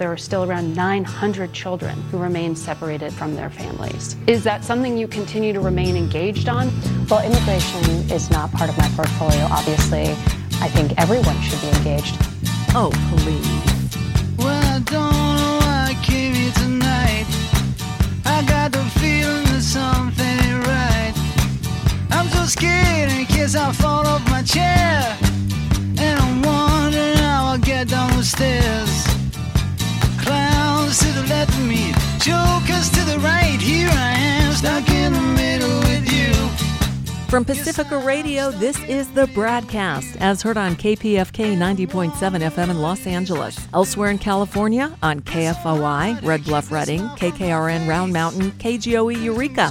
there are still around 900 children who remain separated from their families. Is that something you continue to remain engaged on? Well, immigration is not part of my portfolio, obviously. I think everyone should be engaged. Oh, please. Well, I don't know why I came here tonight. I got the feeling that something ain't right. I'm so scared in case I fall off my chair. And I'm wondering how I'll get down the stairs. Me, jokers to the right. Here I am, stuck in the middle with you. From Pacifica Radio, this is the BradCast, as heard on KPFK 90.7 FM in Los Angeles. Elsewhere in California, on KFOI, Red Bluff Redding, KKRN Round Mountain, KGOE Eureka.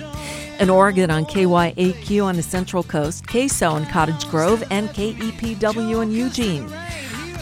In Oregon on KYAQ on the Central Coast, KSO in Cottage Grove, and KEPW in Eugene.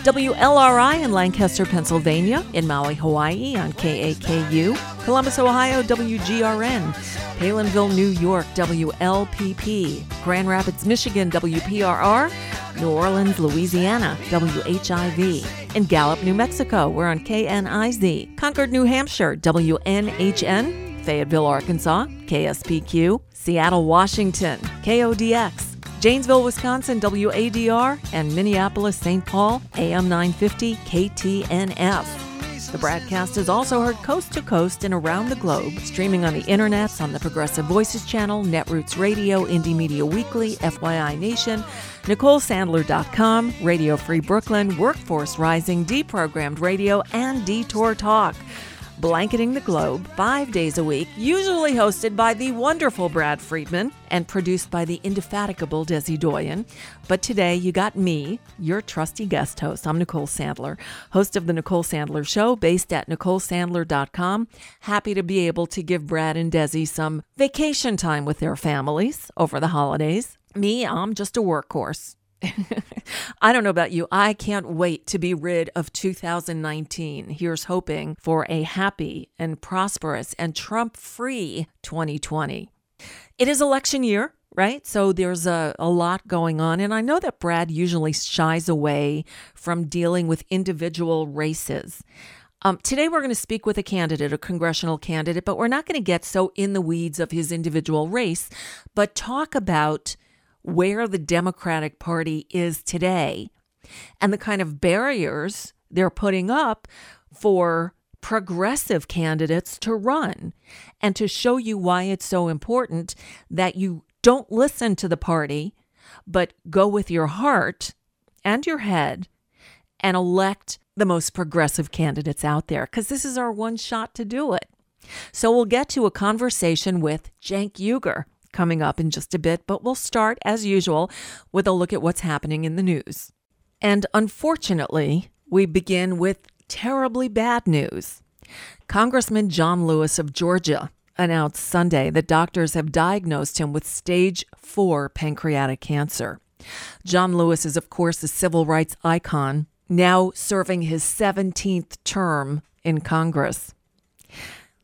WLRI in Lancaster, Pennsylvania, in Maui, Hawaii on KAKU, Columbus, Ohio, WGRN, Palenville, New York, WLPP, Grand Rapids, Michigan, WPRR, New Orleans, Louisiana, WHIV, in Gallup, New Mexico, we're on KNIZ, Concord, New Hampshire, WNHN, Fayetteville, Arkansas, KSPQ, Seattle, Washington, KODX, Janesville, Wisconsin, WADR, and Minneapolis, St. Paul, AM 950, KTNF. The BradCast is also heard coast to coast and around the globe, streaming on the internets on the Progressive Voices channel, Netroots Radio, Indie Media Weekly, FYI Nation, NicoleSandler.com, Radio Free Brooklyn, Workforce Rising, Deprogrammed Radio, and Detour Talk blanketing the globe five days a week, usually hosted by the wonderful Brad Friedman and produced by the indefatigable Desi Doyen. But today you got me, your trusty guest host. I'm Nicole Sandler, host of The Nicole Sandler Show, based at NicoleSandler.com. Happy to be able to give Brad and Desi some vacation time with their families over the holidays. Me, I'm just a workhorse. I don't know about you. I can't wait to be rid of 2019. Here's hoping for a happy and prosperous and Trump free 2020. It is election year, right? So there's a, a lot going on. And I know that Brad usually shies away from dealing with individual races. Um, today, we're going to speak with a candidate, a congressional candidate, but we're not going to get so in the weeds of his individual race, but talk about where the Democratic Party is today and the kind of barriers they're putting up for progressive candidates to run and to show you why it's so important that you don't listen to the party, but go with your heart and your head and elect the most progressive candidates out there because this is our one shot to do it. So we'll get to a conversation with Cenk Uygur coming up in just a bit, but we'll start, as usual, with a look at what's happening in the news. And unfortunately, we begin with terribly bad news. Congressman John Lewis of Georgia announced Sunday that doctors have diagnosed him with stage 4 pancreatic cancer. John Lewis is, of course, a civil rights icon, now serving his 17th term in Congress.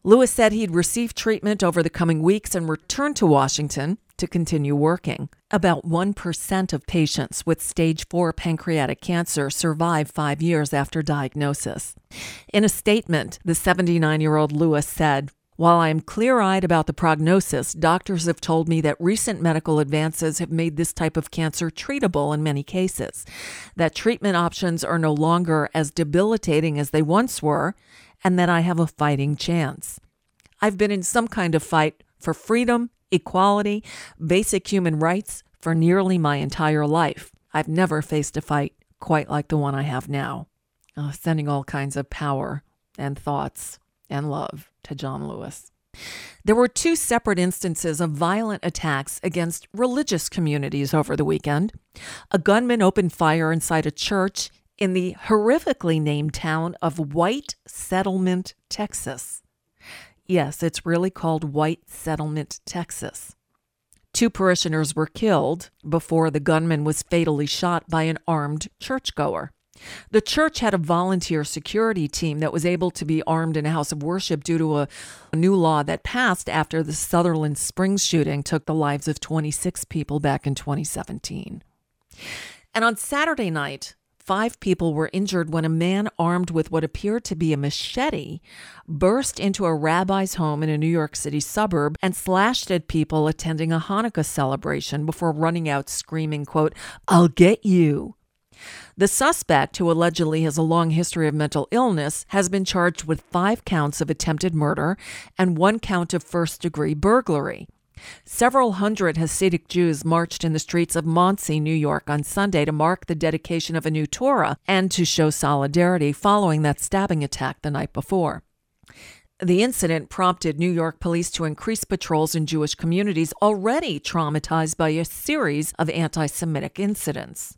Lewis said he'd receive treatment over the coming weeks and return to Washington to continue working. About 1% of patients with stage 4 pancreatic cancer survive five years after diagnosis. In a statement, the 79 year old Lewis said, while I am clear eyed about the prognosis, doctors have told me that recent medical advances have made this type of cancer treatable in many cases, that treatment options are no longer as debilitating as they once were, and that I have a fighting chance. I've been in some kind of fight for freedom, equality, basic human rights for nearly my entire life. I've never faced a fight quite like the one I have now. Uh, sending all kinds of power and thoughts and love to John Lewis. There were two separate instances of violent attacks against religious communities over the weekend. A gunman opened fire inside a church in the horrifically named town of White Settlement, Texas. Yes, it's really called White Settlement, Texas. Two parishioners were killed before the gunman was fatally shot by an armed churchgoer. The church had a volunteer security team that was able to be armed in a house of worship due to a, new law that passed after the Sutherland Springs shooting took the lives of 26 people back in 2017. And on Saturday night, five people were injured when a man armed with what appeared to be a machete burst into a rabbi's home in a New York City suburb and slashed at people attending a Hanukkah celebration before running out screaming, quote, I'll get you. The suspect, who allegedly has a long history of mental illness, has been charged with five counts of attempted murder and one count of first degree burglary. Several hundred Hasidic Jews marched in the streets of Monsey, New York on Sunday to mark the dedication of a new Torah and to show solidarity following that stabbing attack the night before. The incident prompted New York police to increase patrols in Jewish communities already traumatized by a series of anti Semitic incidents.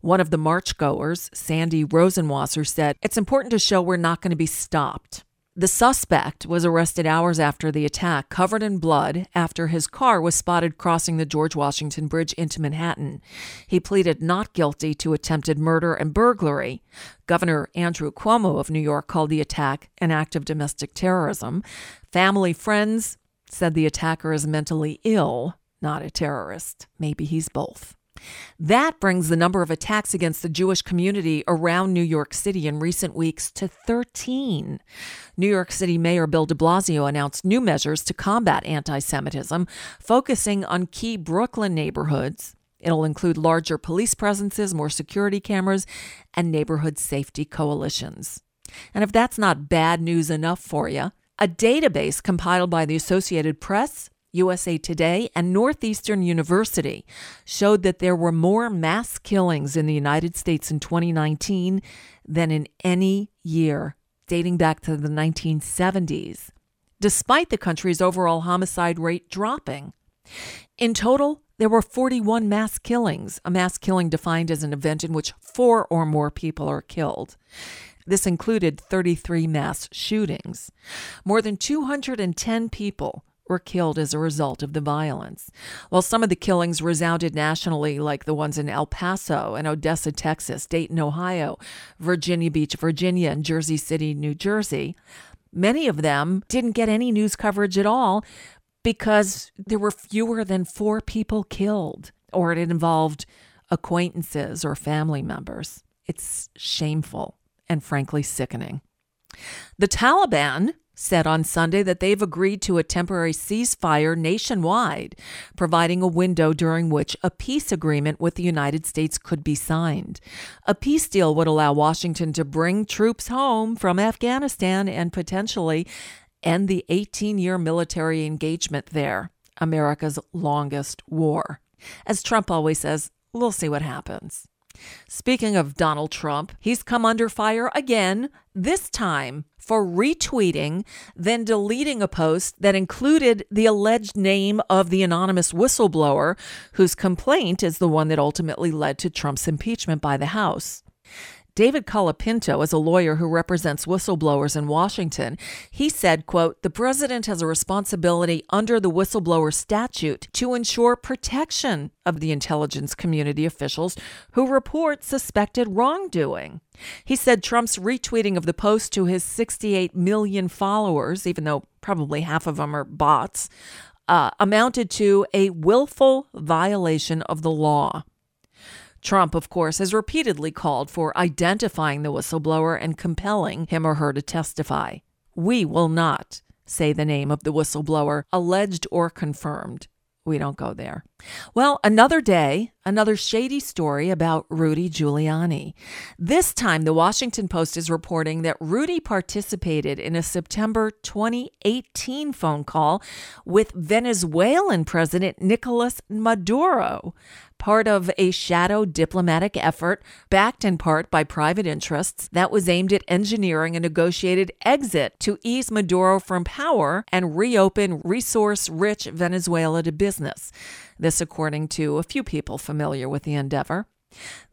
One of the marchgoers, Sandy Rosenwasser, said, It's important to show we're not going to be stopped. The suspect was arrested hours after the attack, covered in blood, after his car was spotted crossing the George Washington Bridge into Manhattan. He pleaded not guilty to attempted murder and burglary. Governor Andrew Cuomo of New York called the attack an act of domestic terrorism. Family friends said the attacker is mentally ill, not a terrorist. Maybe he's both. That brings the number of attacks against the Jewish community around New York City in recent weeks to 13. New York City Mayor Bill de Blasio announced new measures to combat anti Semitism, focusing on key Brooklyn neighborhoods. It'll include larger police presences, more security cameras, and neighborhood safety coalitions. And if that's not bad news enough for you, a database compiled by the Associated Press USA Today, and Northeastern University showed that there were more mass killings in the United States in 2019 than in any year dating back to the 1970s, despite the country's overall homicide rate dropping. In total, there were 41 mass killings, a mass killing defined as an event in which four or more people are killed. This included 33 mass shootings. More than 210 people were killed as a result of the violence. While some of the killings resounded nationally, like the ones in El Paso and Odessa, Texas, Dayton, Ohio, Virginia Beach, Virginia, and Jersey City, New Jersey, many of them didn't get any news coverage at all because there were fewer than four people killed, or it involved acquaintances or family members. It's shameful and frankly sickening. The Taliban said on Sunday that they've agreed to a temporary ceasefire nationwide, providing a window during which a peace agreement with the United States could be signed. A peace deal would allow Washington to bring troops home from Afghanistan and potentially end the 18 year military engagement there, America's longest war. As Trump always says, we'll see what happens. Speaking of Donald Trump, he's come under fire again, this time for retweeting, then deleting a post that included the alleged name of the anonymous whistleblower whose complaint is the one that ultimately led to Trump's impeachment by the House. David Colapinto is a lawyer who represents whistleblowers in Washington. He said, quote, "The president has a responsibility under the whistleblower statute to ensure protection of the intelligence community officials who report suspected wrongdoing." He said Trump's retweeting of the post to his 68 million followers, even though probably half of them are bots, uh, amounted to a willful violation of the law. Trump, of course, has repeatedly called for identifying the whistleblower and compelling him or her to testify. We will not say the name of the whistleblower, alleged or confirmed. We don't go there. Well, another day, another shady story about Rudy Giuliani. This time, the Washington Post is reporting that Rudy participated in a September 2018 phone call with Venezuelan President Nicolas Maduro part of a shadow diplomatic effort backed in part by private interests that was aimed at engineering a negotiated exit to ease Maduro from power and reopen resource rich Venezuela to business. This, according to a few people familiar with the endeavor.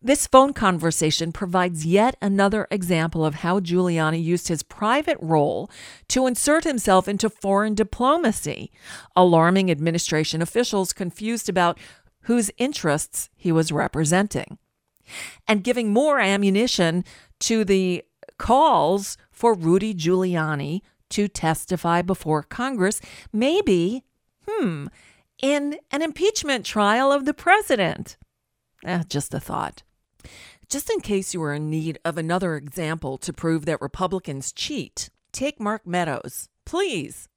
This phone conversation provides yet another example of how Giuliani used his private role to insert himself into foreign diplomacy, alarming administration officials confused about whose interests he was representing, and giving more ammunition to the calls for Rudy Giuliani to testify before Congress, maybe, hmm, in an impeachment trial of the president. Eh, just a thought. Just in case you are in need of another example to prove that Republicans cheat, take Mark Meadows. Please.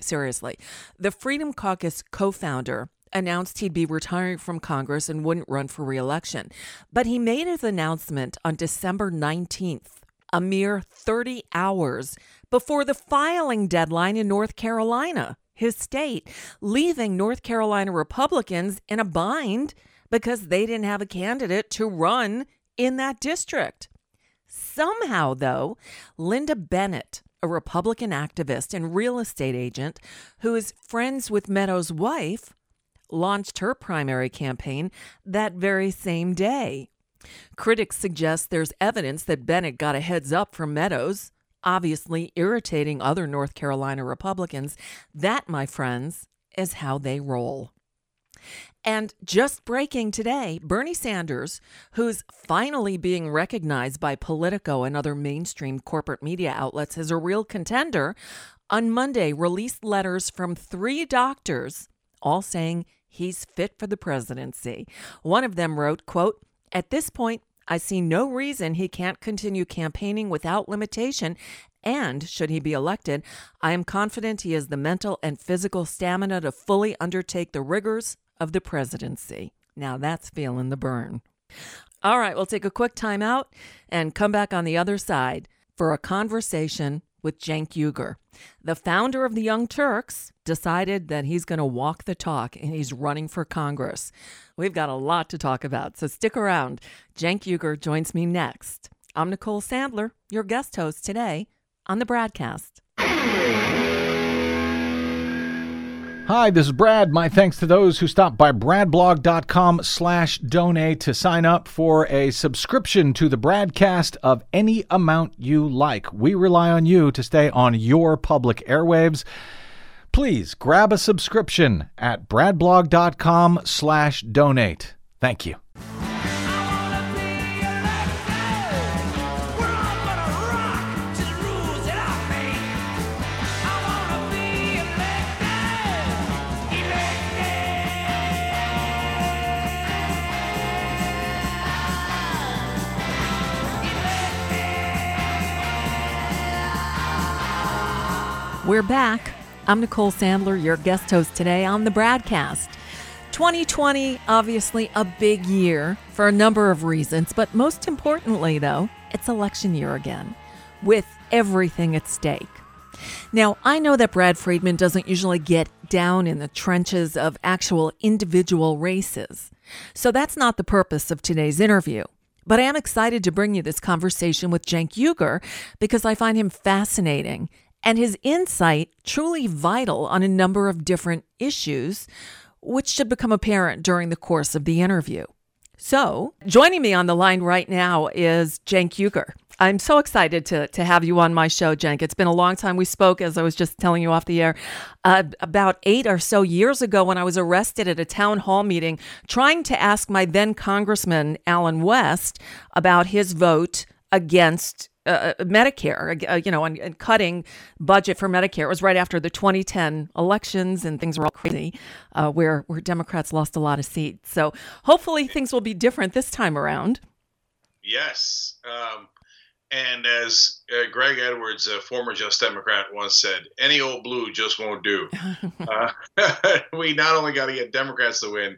Seriously. The Freedom Caucus co founder announced he'd be retiring from Congress and wouldn't run for reelection. But he made his announcement on December 19th, a mere 30 hours before the filing deadline in North Carolina, his state, leaving North Carolina Republicans in a bind because they didn't have a candidate to run in that district. Somehow, though, Linda Bennett, a Republican activist and real estate agent who is friends with Meadows' wife, launched her primary campaign that very same day. Critics suggest there's evidence that Bennett got a heads up from Meadows, obviously irritating other North Carolina Republicans. That, my friends, is how they roll. And just breaking today, Bernie Sanders, who's finally being recognized by Politico and other mainstream corporate media outlets as a real contender, on Monday released letters from three doctors, all saying he's fit for the presidency. One of them wrote, quote, At this point, I see no reason he can't continue campaigning without limitation. And should he be elected, I am confident he has the mental and physical stamina to fully undertake the rigors of the presidency. Now that's feeling the burn. All right, we'll take a quick time out and come back on the other side for a conversation with Cenk Uygur. The founder of the Young Turks decided that he's going to walk the talk and he's running for Congress. We've got a lot to talk about, so stick around. Cenk Uygur joins me next. I'm Nicole Sandler, your guest host today on the BradCast. Hi, this is Brad. My thanks to those who stopped by bradblog.com slash donate to sign up for a subscription to the BradCast of any amount you like. We rely on you to stay on your public airwaves. Please grab a subscription at bradblog.com slash donate. Thank you. We're back. I'm Nicole Sandler, your guest host today on the BradCast. 2020, obviously a big year for a number of reasons, but most importantly, though, it's election year again with everything at stake. Now, I know that Brad Friedman doesn't usually get down in the trenches of actual individual races, so that's not the purpose of today's interview. But I am excited to bring you this conversation with Cenk Uygur because I find him fascinating and his insight truly vital on a number of different issues, which should become apparent during the course of the interview. So, joining me on the line right now is Cenk Uygur. I'm so excited to, to have you on my show, Cenk. It's been a long time. We spoke, as I was just telling you off the air, uh, about eight or so years ago when I was arrested at a town hall meeting trying to ask my then Congressman, Allen West, about his vote against uh, uh, Medicare, uh, you know, and, and, cutting budget for Medicare. It was right after the 2010 elections, and things were all crazy, uh, where where Democrats lost a lot of seats. So hopefully things will be different this time around. Yes, um, and as uh, Greg Edwards, a former Just Democrat, once said, "Any old blue just won't do." Uh, we not only got to get Democrats to win,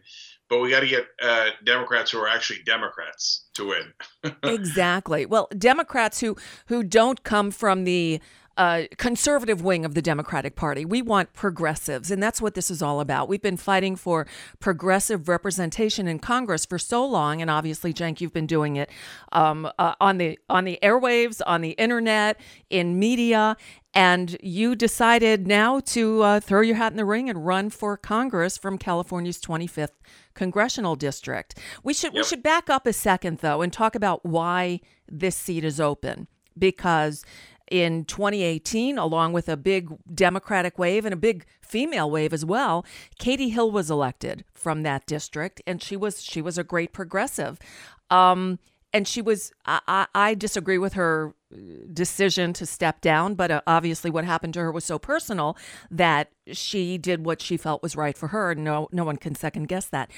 but we got to get uh, Democrats who are actually Democrats to win. exactly. Well, Democrats who who don't come from the uh, conservative wing of the Democratic Party. We want progressives, and that's what this is all about. We've been fighting for progressive representation in Congress for so long, and obviously, Cenk, you've been doing it um, uh, on the on the airwaves, on the internet, in media, and you decided now to uh, throw your hat in the ring and run for Congress from California's 25th congressional district. We should yep. we should back up a second though and talk about why this seat is open because in 2018 along with a big democratic wave and a big female wave as well katie hill was elected from that district and she was she was a great progressive um, and she was I, I disagree with her decision to step down but uh, obviously what happened to her was so personal that she did what she felt was right for her and no no one can second guess that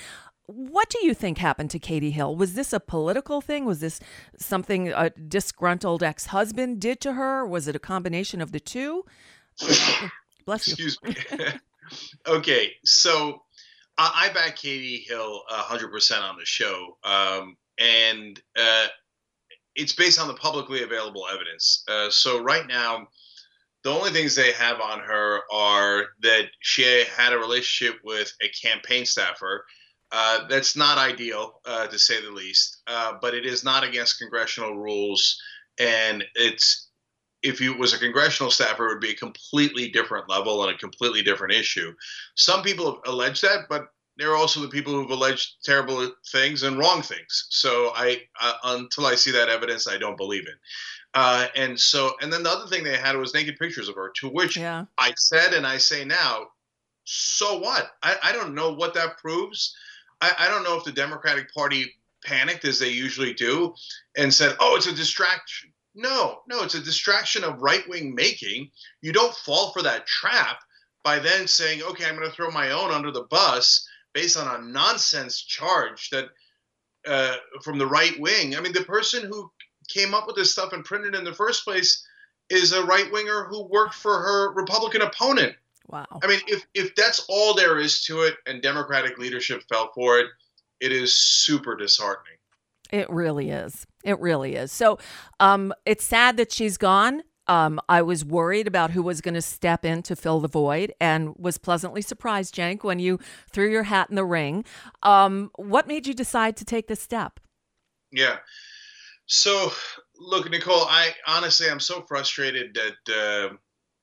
what do you think happened to Katie Hill? Was this a political thing? Was this something a disgruntled ex husband did to her? Was it a combination of the two? Bless you. Excuse me. okay, so I, I back Katie Hill 100% on the show. Um, and uh, it's based on the publicly available evidence. Uh, so right now, the only things they have on her are that she had a relationship with a campaign staffer. Uh, that's not ideal, uh, to say the least, uh, but it is not against congressional rules. And it's if it was a congressional staffer, it would be a completely different level and a completely different issue. Some people have alleged that, but there are also the people who've alleged terrible things and wrong things. So I, uh, until I see that evidence, I don't believe it. Uh, and so, and then the other thing they had was naked pictures of her, to which Yeah. I said and I say now, so what? I, I don't know what that proves. I, I don't know if the Democratic Party panicked as they usually do and said, oh, it's a distraction. No, no, it's a distraction of right wing making. You don't fall for that trap by then saying, okay, I'm going to throw my own under the bus based on a nonsense charge that uh, from the right wing. I mean, the person who came up with this stuff and printed it in the first place is a right winger who worked for her Republican opponent. Wow. I mean, if if that's all there is to it, and Democratic leadership fell for it, it is super disheartening. It really is. It really is. So um, it's sad that she's gone. Um, I was worried about who was going to step in to fill the void and was pleasantly surprised, Cenk, when you threw your hat in the ring. Um, what made you decide to take this step? Yeah. So, look, Nicole, I honestly I'm so frustrated that uh,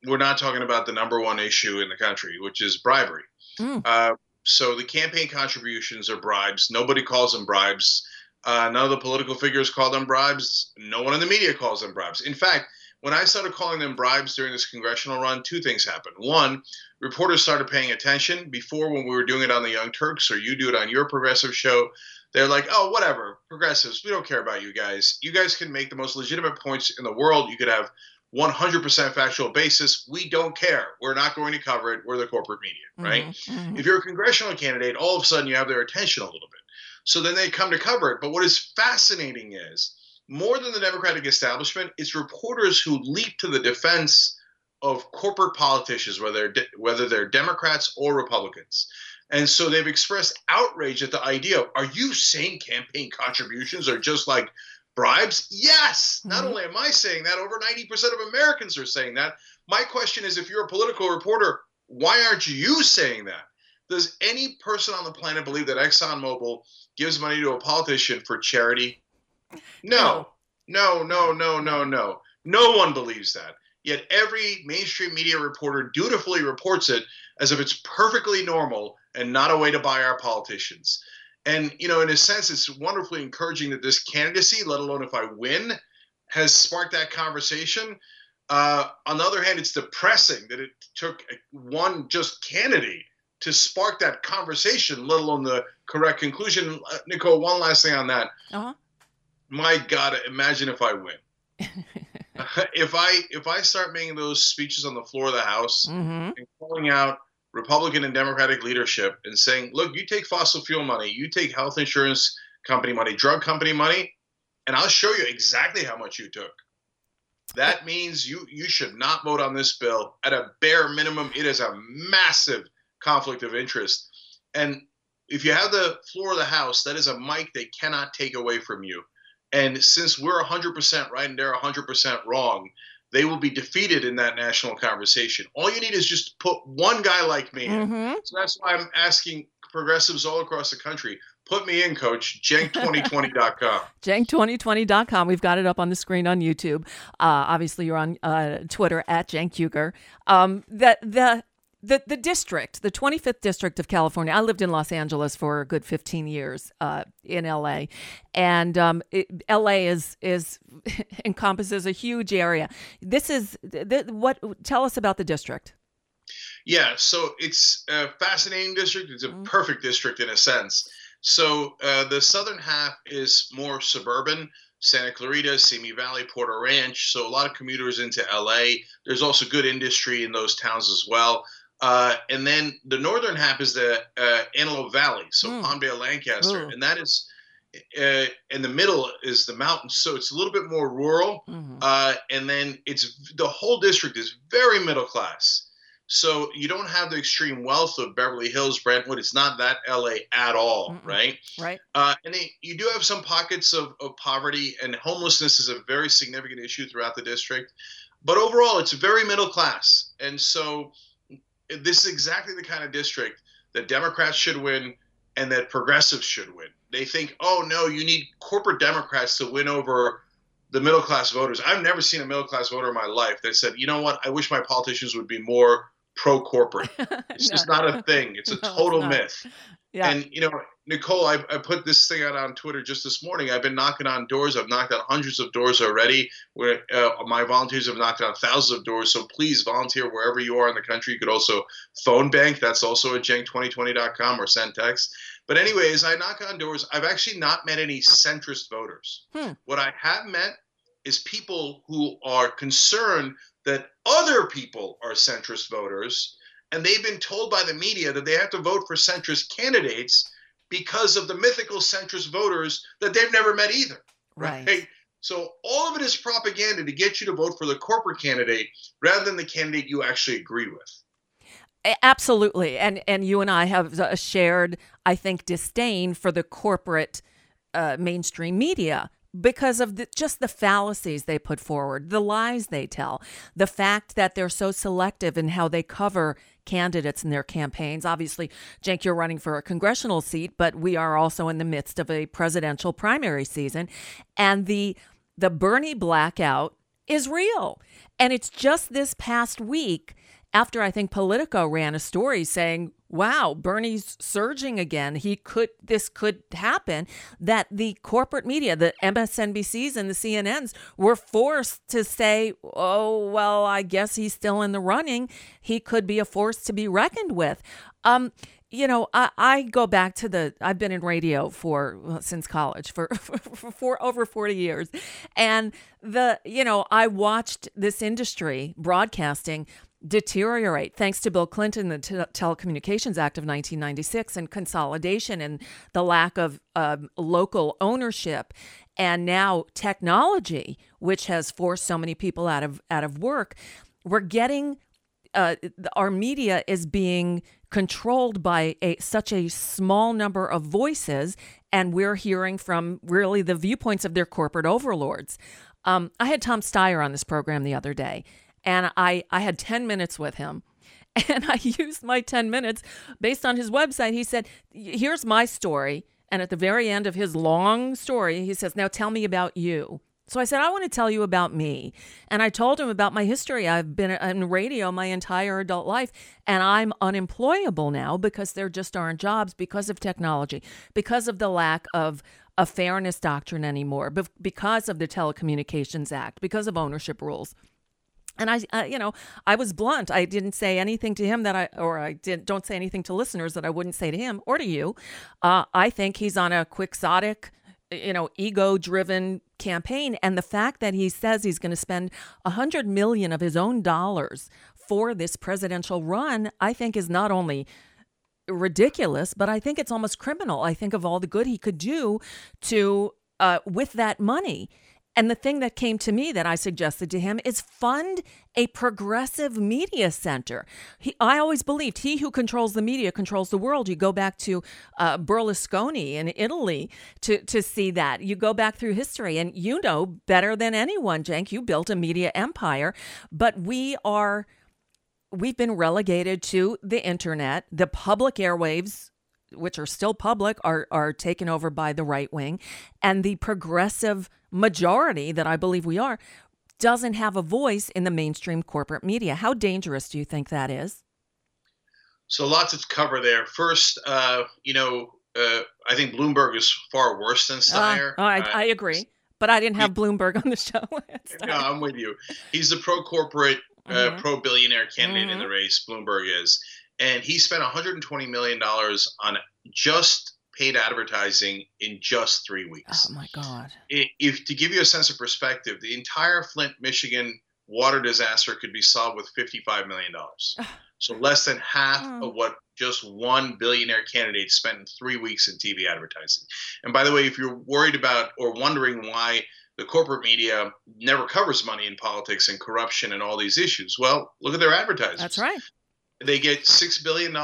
we're not talking about the number one issue in the country, which is bribery. Mm. Uh, so the campaign contributions are bribes. Nobody calls them bribes. Uh, none of the political figures call them bribes. No one in the media calls them bribes. In fact, when I started calling them bribes during this congressional run, two things happened. One, reporters started paying attention. Before, when we were doing it on the Young Turks, or you do it on your progressive show, they're like, oh, whatever, progressives, we don't care about you guys. You guys can make the most legitimate points in the world. You could have 100% factual basis. We don't care. We're not going to cover it. We're the corporate media, right? Mhm, mhm. If you're a congressional candidate, all of a sudden you have their attention a little bit. So then they come to cover it. But what is fascinating is more than the Democratic establishment, it's reporters who leap to the defense of corporate politicians, whether they're, whether they're Democrats or Republicans. And so they've expressed outrage at the idea of, are you saying campaign contributions are just like bribes? Yes. Not Mhm. only am I saying that, over 90% of Americans are saying that. My question is if you're a political reporter, why aren't you saying that? Does any person on the planet believe that ExxonMobil gives money to a politician for charity? No. No, no, no, no, no. No one believes that. Yet every mainstream media reporter dutifully reports it as if it's perfectly normal and not a way to buy our politicians. And, you know, in a sense, it's wonderfully encouraging that this candidacy, let alone if I win, has sparked that conversation. Uh, on the other hand, it's depressing that it took one just candidate to spark that conversation, let alone the correct conclusion. Uh, Nicole, one last thing on that. Uh-huh. My God, imagine if I win. if I if I start making those speeches on the floor of the House Mhm. and calling out Republican and Democratic leadership and saying, "Look, you take fossil fuel money, you take health insurance company money, drug company money, and I'll show you exactly how much you took." That means you you should not vote on this bill. At a bare minimum, it is a massive conflict of interest. And if you have the floor of the House, that is a mic they cannot take away from you. And since we're 100% right and they're 100% wrong, they will be defeated in that national conversation. All you need is just put one guy like me in. Mhm. So that's why I'm asking progressives all across the country, put me in, coach, jenk2020.com. Jank2020.com. We've got it up on the screen on YouTube. Uh, obviously, you're on uh, Twitter at Cenk Uygur. Um, the, the, the, the district, the 25th district of California, I lived in Los Angeles for a good 15 years uh, in LA. And um, it, LA is, is encompasses a huge area. This is th- what, tell us about the district. Yeah, so it's a fascinating district. It's a perfect district in a sense. So uh, the southern half is more suburban. Santa Clarita, Simi Valley, Porter Ranch. So a lot of commuters into LA. There's also good industry in those towns as well. Uh, and then the northern half is the uh, Antelope Valley, so Mm. Palmdale, Lancaster, Ooh. and that is, uh, in the middle is the mountains, so it's a little bit more rural. Mhm. Uh, and then it's the whole district is very middle class. So you don't have the extreme wealth of Beverly Hills, Brentwood. It's not that LA at all, Mm-mm. right? Right. Uh, and they, you do have some pockets of, of poverty, and homelessness is a very significant issue throughout the district. But overall, it's very middle class. And so this is exactly the kind of district that Democrats should win and that progressives should win. They think, oh, no, you need corporate Democrats to win over the middle class voters. I've never seen a middle class voter in my life that said, you know what, I wish my politicians would be more pro corporate. It's just not a thing, it's a No, total not. myth. Yeah. And you know, Nicole, I, I put this thing out on Twitter just this morning. I've been knocking on doors. I've knocked on hundreds of doors already. Where uh, my volunteers have knocked on thousands of doors. So please volunteer wherever you are in the country. You could also phone bank. That's also at jenk2020.com or send text. But anyways, I knock on doors. I've actually not met any centrist voters. Hmm. What I have met is people who are concerned that other people are centrist voters and they've been told by the media that they have to vote for centrist candidates because of the mythical centrist voters that they've never met either. right. So all of it is propaganda to get you to vote for the corporate candidate rather than the candidate you actually agree with. Absolutely, and and you and I have a shared, I think, disdain for the corporate uh, mainstream media because of the, just the fallacies they put forward, the lies they tell, the fact that they're so selective in how they cover candidates in their campaigns. Obviously, Cenk, you're running for a congressional seat, but we are also in the midst of a presidential primary season, and the the Bernie blackout is real, and it's just this past week after I think Politico ran a story saying, "Wow, Bernie's surging again. He could this could happen." That the corporate media, the MSNBCs and the CNNs, were forced to say, "Oh, well, I guess he's still in the running. He could be a force to be reckoned with." Um, you know, I, I go back to the I've been in radio for well, since college for, for for over 40 years. And the you know, I watched this industry broadcasting deteriorate thanks to Bill Clinton, the Te- Telecommunications Act of 1996, and consolidation and the lack of um, local ownership, and now technology, which has forced so many people out of out of work. We're getting uh, our media is being controlled by a such a small number of voices, and we're hearing from really the viewpoints of their corporate overlords. Um, I had Tom Steyer on this program the other day, and I I had ten minutes with him. And I used my 10 minutes based on his website. He said, Here's my story. And at the very end of his long story, he says, Now tell me about you. So I said, I want to tell you about me. And I told him about my history. I've been in radio my entire adult life, and I'm unemployable now because there just aren't jobs because of technology, because of the lack of a fairness doctrine anymore, be- because of the Telecommunications Act, because of ownership rules. And I, uh, you know, I was blunt. I didn't say anything to him that I, or I didn't, don't say anything to listeners that I wouldn't say to him or to you. Uh, I think he's on a quixotic, you know, ego-driven campaign, and the fact that he says he's going to spend a hundred million of his own dollars for this presidential run, I think is not only ridiculous, but I think it's almost criminal. I think of all the good he could do to uh, with that money. And the thing that came to me that I suggested to him is fund a progressive media center. He, I always believed he who controls the media controls the world. You go back to uh, Berlusconi in Italy to, to see that. You go back through history, and you know better than anyone, Cenk. You built a media empire, but we are we've been relegated to the internet, the public airwaves which are still public are are taken over by the right wing and the progressive majority that I believe we are doesn't have a voice in the mainstream corporate media. How dangerous do you think that is? So lots to cover there. First, uh, you know, uh, I think Bloomberg is far worse than Steyer. Uh, I, I agree, but I didn't have Bloomberg on the show. no, I'm with you. He's the pro corporate, uh, Mhm. pro billionaire candidate in Mhm. the race. Bloomberg is, and he spent 120 million dollars on just paid advertising in just three weeks. oh my God! If to give you a sense of perspective, the entire Flint, Michigan water disaster could be solved with $55 million. so less than half Oh. of what just one billionaire candidate spent in three weeks in TV advertising. And by the way, if you're worried about or wondering why the corporate media never covers money in politics and corruption and all these issues, well, look at their advertisers. That's right. They get $6 billion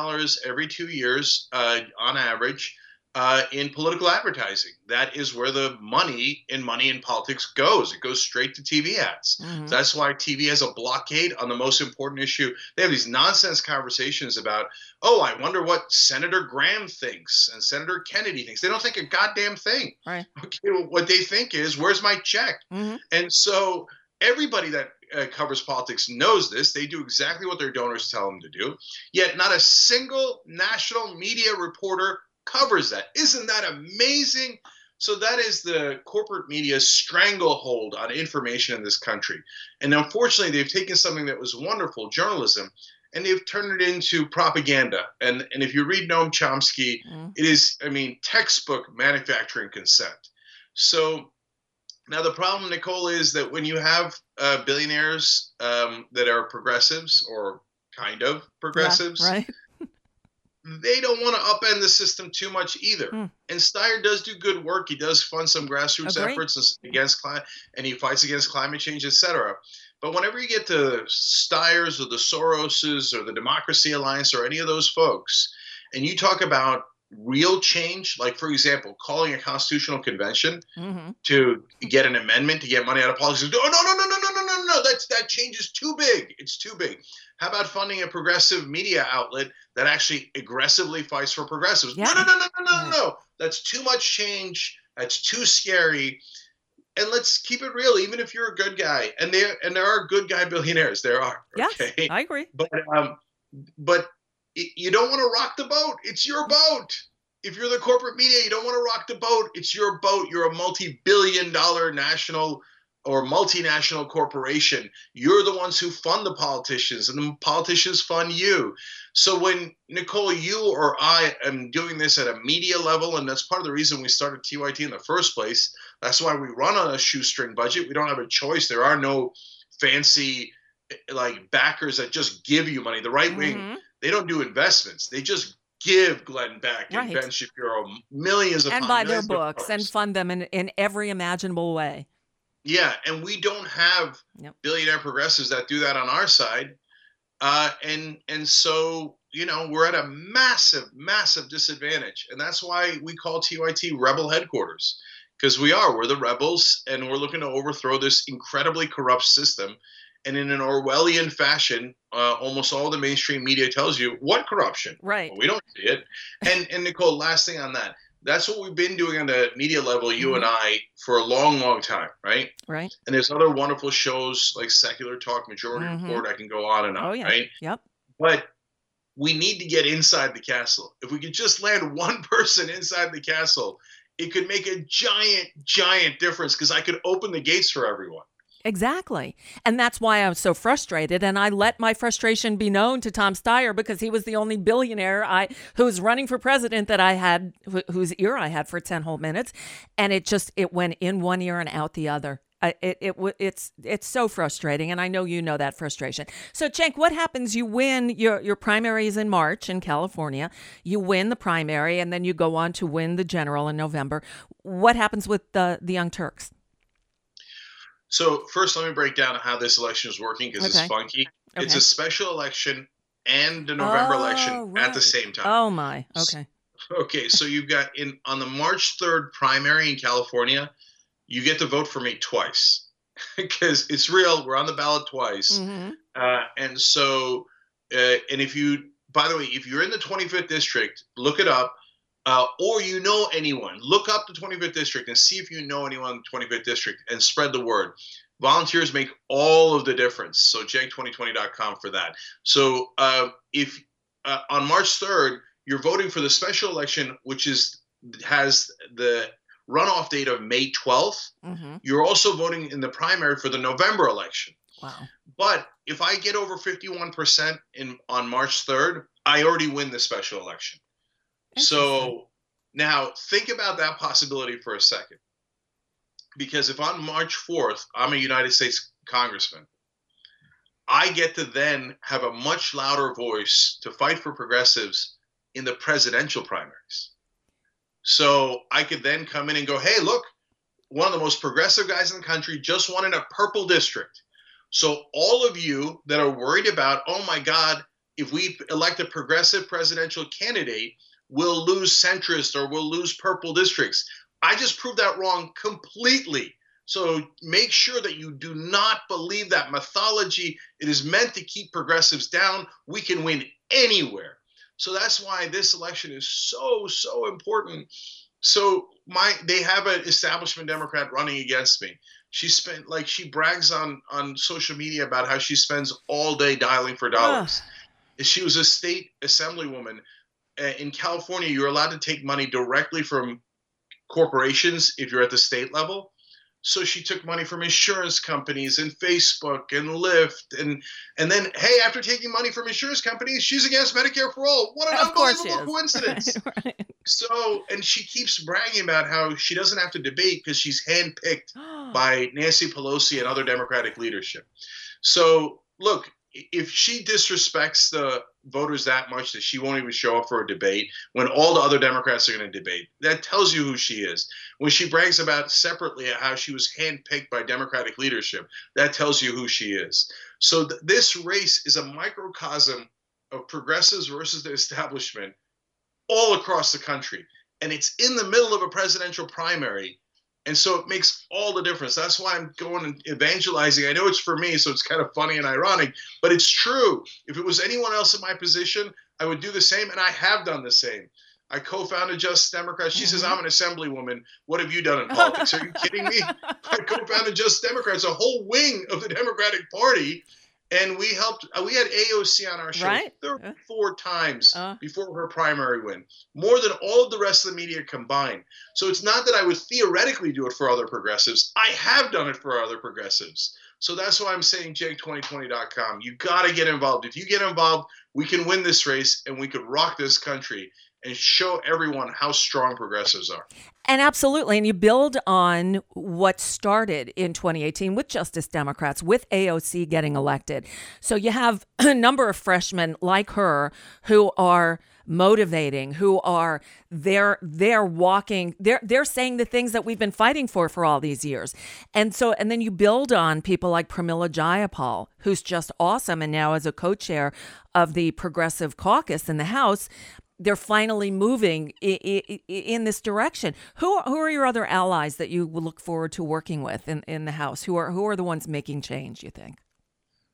every two years uh, on average uh, in political advertising. That is where the money in money in politics goes. It goes straight to TV ads. Mhm. That's why TV has a blockade on the most important issue. They have these nonsense conversations about, oh, I wonder what Senator Graham thinks and Senator Kennedy thinks. They don't think a goddamn thing. Right. Okay, well, what they think is, where's my check? Mhm. And so everybody that uh, covers politics knows this. They do exactly what their donors tell them to do. Yet not a single national media reporter covers that. Isn't that amazing? So that is the corporate media's stranglehold on information in this country. And unfortunately, they've taken something that was wonderful, journalism, and they've turned it into propaganda. And and if you read Noam Chomsky, Mhm. it is, I mean, textbook manufacturing consent. So now the problem, Nicole, is that when you have uh, billionaires um, that are progressives or kind of progressives, Yeah, right. They don't want to upend the system too much either. Hmm. And Steyer does do good work. He does fund some grassroots efforts against climate, and he fights against climate change, etc. But whenever you get to Steyers or the Soroses or the Democracy Alliance or any of those folks, and you talk about real change, like for example, calling a constitutional convention hmm to get an amendment to get money out of politics. Oh no no no no no no no no! That's that change is too big. It's too big. How about funding a progressive media outlet that actually aggressively fights for progressives? Yeah. No no no no no no no! That's too much change. That's too scary. And let's keep it real. Even if you're a good guy, and there and there are good guy billionaires, there are. Okay, I agree. but um, but you don't want to rock the boat. It's your boat. If you're the corporate media, you don't want to rock the boat. It's your boat. You're a multi-billion-dollar national or multinational corporation. You're the ones who fund the politicians, and the politicians fund you. So when Nicole, you or I am doing this at a media level, and that's part of the reason we started TYT in the first place. That's why we run on a shoestring budget. We don't have a choice. There are no fancy like backers that just give you money. The right wing Mhm. They don't do investments. They just give Glenn Beck and Right. Ben Shapiro millions of And buy their books and fund them in, in every imaginable way. yeah, and we don't have billionaire progressives that do that on our side, uh, and and so you know we're at a massive, massive disadvantage, and that's why we call TYT Rebel Headquarters because we are we're the rebels, and we're looking to overthrow this incredibly corrupt system. And in an Orwellian fashion, uh, almost all the mainstream media tells you what corruption. Right. Well, we don't see it. And and Nicole, last thing on that. That's what we've been doing on the media level, you and I, for a long, long time, right? Right. And there's other wonderful shows like Secular Talk, Majority Mhm. Report. I can go on and on, Oh, yeah. right? Yep. But we need to get inside the castle. If we could just land one person inside the castle, it could make a giant, giant difference because I could open the gates for everyone. Exactly. And that's why I was so frustrated. And I let my frustration be known to Tom Steyer because he was the only billionaire I who was running for president that I had wh- whose ear I had for 10 whole minutes. And it just it went in one ear and out the other. I- It, it it's it's so frustrating, and I know you know that frustration. So, Cenk, what happens? You win your your primaries in March in California. You win the primary, and then you go on to win the general in November. What happens with the the Young Turks? So first, let me break down how this election is working because Okay. it's funky. It's a special election and a November Oh, election at the same time. Oh my. Okay. Okay, so you've got in on the March 3rd primary in California, you get to vote for me twice because it's real. We're on the ballot twice. hmm Uh, and so, uh, and if you, by the way, if you're in the 25th district, look it up. Uh, or you know anyone, look up the 25th district and see if you know anyone in the 25th district and spread the word. Volunteers make all of the difference. So, jag2020.com for that. So, uh, if uh, on March 3rd, you're voting for the special election, which is has the runoff date of May 12th, hmm you're also voting in the primary for the November election. Wow. But if I get over 51% in on March 3rd, I already win the special election. So now think about that possibility for a second. Because if on March 4th, I'm a United States congressman, I get to then have a much louder voice to fight for progressives in the presidential primaries. So I could then come in and go, hey, look, one of the most progressive guys in the country just won in a purple district. So all of you that are worried about, oh my God, if we elect a progressive presidential candidate, we'll lose centrist or we'll lose purple districts. I just proved that wrong completely. So make sure that you do not believe that mythology. It is meant to keep progressives down. We can win anywhere. So that's why this election is so so important. So my they have an establishment Democrat running against me. She spent like she brags on on social media about how she spends all day dialing for dollars. She was a state assemblywoman Uh, in California. You're allowed to take money directly from corporations if you're at the state level. So she took money from insurance companies and Facebook and Lyft and and then hey, after taking money from insurance companies, she's against Medicare for all. What an Of unbelievable coincidence! Right. So and she keeps bragging about how she doesn't have to debate because she's handpicked by Nancy Pelosi and other Democratic leadership. So, look, if she disrespects the voters that much that she won't even show up for a debate when all the other Democrats are going to debate, that tells you who she is. When she brags about separately how she was handpicked by Democratic leadership, that tells you who she is. So, th- this race is a microcosm of progressives versus the establishment all across the country. And it's in the middle of a presidential primary. And so it makes all the difference. That's why I'm going and evangelizing. I know it's for me, so it's kind of funny and ironic, but it's true. If it was anyone else in my position, I would do the same, and I have done the same. I co-founded Justice Democrats. She says mm-hmm. I'm an assemblywoman. What have you done in politics? Are you kidding me? I co-founded Justice Democrats, a whole wing of the Democratic Party, and we helped. uh, We had AOC on our show Right. 34 times Uh. before her primary win, more than all of the rest of the media combined. So it's not that I would theoretically do it for other progressives. I have done it for other progressives. So that's why I'm saying Jake2020.com. You got to get involved. If you get involved, we can win this race and we could rock this country and show everyone how strong progressives are. And absolutely. And you build on what started in 2018 with Justice Democrats, with AOC getting elected. So you have a number of freshmen like her who are motivating who are they're they're walking they're they're saying the things that we've been fighting for for all these years and so and then you build on people like Pramila Jayapal who's just awesome and now as a co-chair of the progressive caucus in the house they're finally moving i- i- i- in this direction. Who who are your other allies that you look forward to working with in, in the House? Who are who are the ones making change? You think?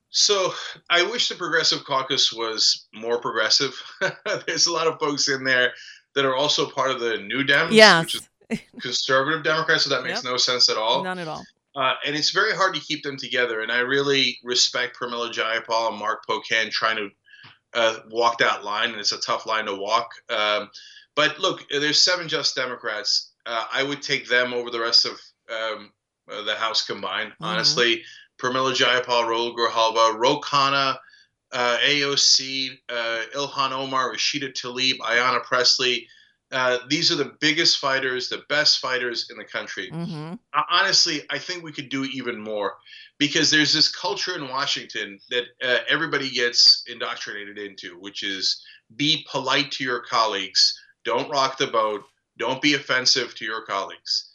So I wish the Progressive Caucus was more progressive. There's a lot of folks in there that are also part of the New Dems, Yes. which is conservative Democrats, so that makes Yep. no sense at all. None at all. Uh, and it's very hard to keep them together. And I really respect Pramila Jayapal and Mark Pocan trying to uh, walk that line, and it's a tough line to walk. Um, but look, there's seven Justice Democrats. Uh, I would take them over the rest of um, uh, the House combined. Honestly, Pramila Jayapal, Raul Grijalva, Ro Khanna, uh, AOC, uh, Ilhan Omar, Rashida Tlaib, Ayanna Pressley. Uh, these are the biggest fighters, the best fighters in the country hmm honestly, I think we could do even more because there's this culture in Washington that uh, everybody gets indoctrinated into, which is be polite to your colleagues, don't rock the boat, don't be offensive to your colleagues.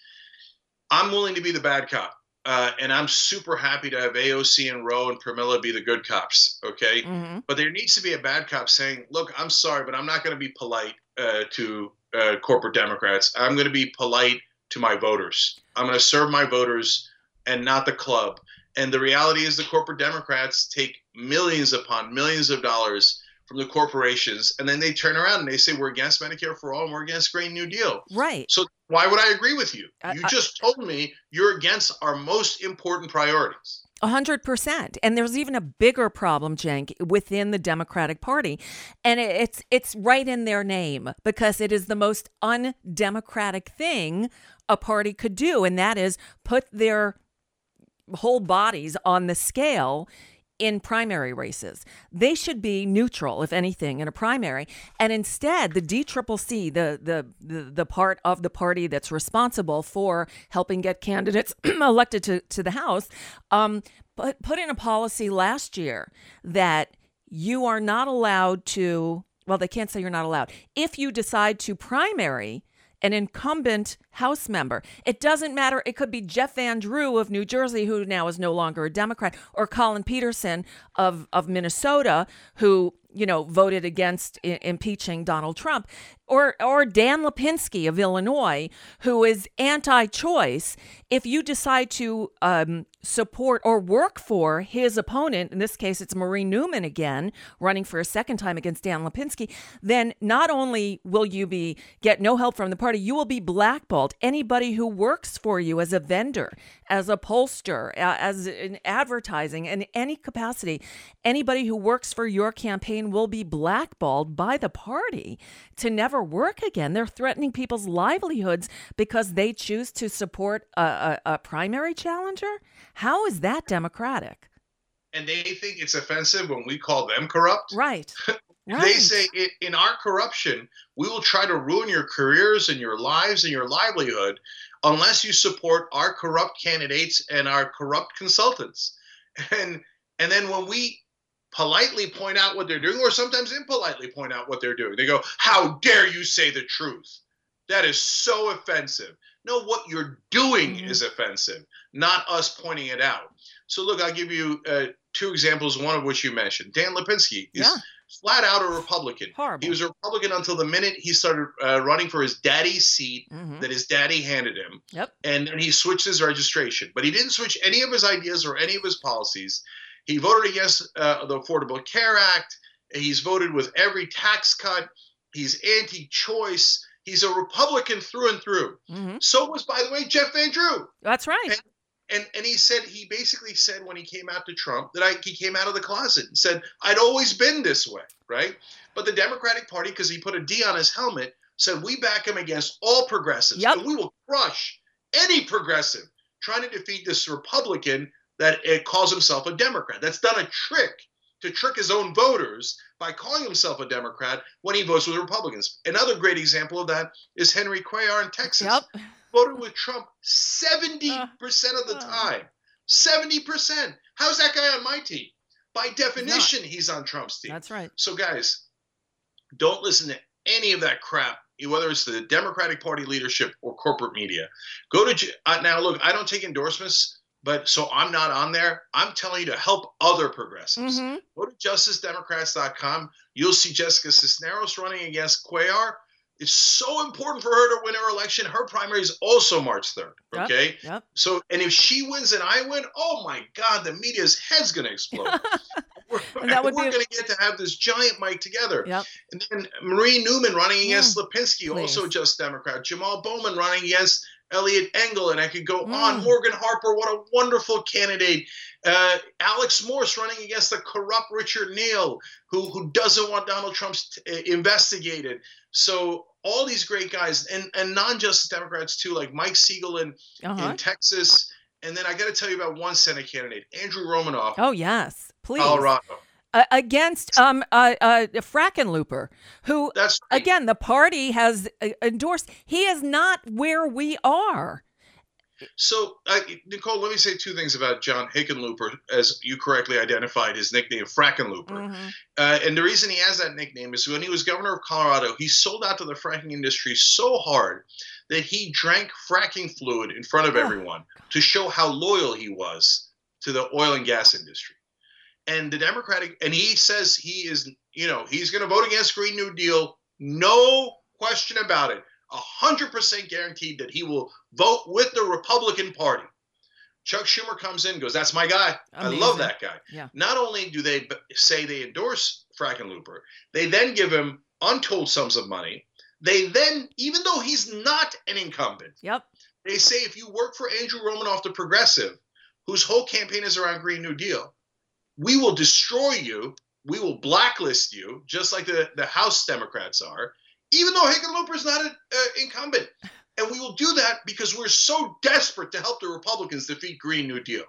I'm willing to be the bad cop. Uh, and I'm super happy to have AOC and Ro and Pramila be the good cops. Okay. hmm But there needs to be a bad cop saying, look, I'm sorry, but I'm not going to be polite uh, to uh, corporate Democrats. I'm going to be polite to my voters. I'm going to serve my voters and not the club. And the reality is, the corporate Democrats take millions upon millions of dollars from the corporations, and then they turn around and they say, we're against Medicare for all and we're against Green New Deal. Right. So why would I agree with you? You I- just told me you're against our most important priorities. A hundred percent. And there's even a bigger problem, Cenk, within the Democratic Party. And it's it's right in their name because it is the most undemocratic thing a party could do, and that is put their whole bodies on the scale in primary races. They should be neutral, if anything, in a primary. And instead, the DCCC, the the the, the part of the party that's responsible for helping get candidates elected to, to the House, um, put put in a policy last year that you are not allowed to. Well, they can't say you're not allowed. If you decide to primary an incumbent House member. It doesn't matter. It could be Jeff Van Drew of New Jersey, who now is no longer a Democrat, or Collin Peterson of, of Minnesota, who you know voted against I- impeaching Donald Trump, or or Dan Lipinski of Illinois, who is anti-choice. If you decide to um, support or work for his opponent, in this case it's Marie Newman again, running for a second time against Dan Lipinski, then not only will you be get no help from the party, you will be blackballed. Anybody who works for you as a vendor, as a pollster, as in advertising, in any capacity, anybody who works for your campaign will be blackballed by the party to never work again. They're threatening people's livelihoods because they choose to support a, a, a primary challenger. How is that democratic? And they think it's offensive when we call them corrupt. Right. Right. They say in our corruption, we will try to ruin your careers and your lives and your livelihood unless you support our corrupt candidates and our corrupt consultants. And and then when we politely point out what they're doing, or sometimes impolitely point out what they're doing, they go, "How dare you say the truth? That is so offensive." No, what you're doing Mhm. is offensive, not us pointing it out. So look, I'll give you uh, two examples. One of which you mentioned, Dan Lipinski is Yeah. flat out a Republican. Horrible. He was a Republican until the minute he started uh, running for his daddy's seat Mhm. that his daddy handed him. Yep. And then he switched his registration. But he didn't switch any of his ideas or any of his policies. He voted against uh, the Affordable Care Act. He's voted with every tax cut. He's anti choice. He's a Republican through and through. Mhm. So was, by the way, Jeff Van Drew That's right. and and he said he basically said when he came out to Trump that I, he came out of the closet and said I'd always been this way, right? But the Democratic Party, because he put a D on his helmet, said we back him against all progressives, Yep. and we will crush any progressive trying to defeat this Republican that it calls himself a Democrat. That's done a trick to trick his own voters by calling himself a Democrat when he votes with Republicans. Another great example of that is Henry Cuellar in Texas Yep. voted with Trump 70% of the Uh. time. 70%. How's that guy on my team? By definition, he's on Trump's team. That's right. So, guys, don't listen to any of that crap, whether it's the Democratic Party leadership or corporate media. Go to uh, now. Look, I don't take endorsements, but so I'm not on there. I'm telling you to help other progressives. hmm Go to justicedemocrats.com. You'll see Jessica Cisneros running against Cuellar. It's so important for her to win her election. Her primary is also March 3rd. Okay. Yep. So, and if she wins and I win, oh my God, the media's head's going to explode. we're And that would we're be- going to get to have this giant mic together. Yep. And then Marie Newman running against Yeah, Lipinski, also just Democrat. Jamal Bowman running against Eliot Engel, and I could go Mm. on. Morgan Harper, what a wonderful candidate. Uh, Alex Morse running against the corrupt Richard Neal, who who doesn't want Donald Trump uh, investigated. So all these great guys, and and non-justice Democrats too, like Mike Siegel in, Uh-huh. in Texas. And then I got to tell you about one Senate candidate, Andrew Romanoff, Oh yes, please. Colorado. Uh, against um uh, uh Frackenlooper, who That's right. again the party has uh, endorsed. He is not where we are. So, uh, Nicole, let me say two things about John Hickenlooper, as you correctly identified his nickname, Frackenlooper. Mhm. Uh, and the reason he has that nickname is when he was governor of Colorado, he sold out to the fracking industry so hard that he drank fracking fluid in front of Oh. everyone to show how loyal he was to the oil and gas industry. And the Democratic, and he says he is, you know, he's going to vote against Green New Deal, no question about it. A hundred percent guaranteed that he will vote with the Republican Party. Chuck Schumer comes in, goes, "That's my guy. I love that guy." Yeah. Not only do they b- say they endorse Frackenlooper, they then give him untold sums of money. They then, even though he's not an incumbent, Yep. they say if you work for Andrew Romanoff, the progressive, whose whole campaign is around Green New Deal, we will destroy you. We will blacklist you, just like the, the House Democrats are, even though Hickenlooper's not an uh, incumbent. And we will do that because we're so desperate to help the Republicans defeat Green New Deal.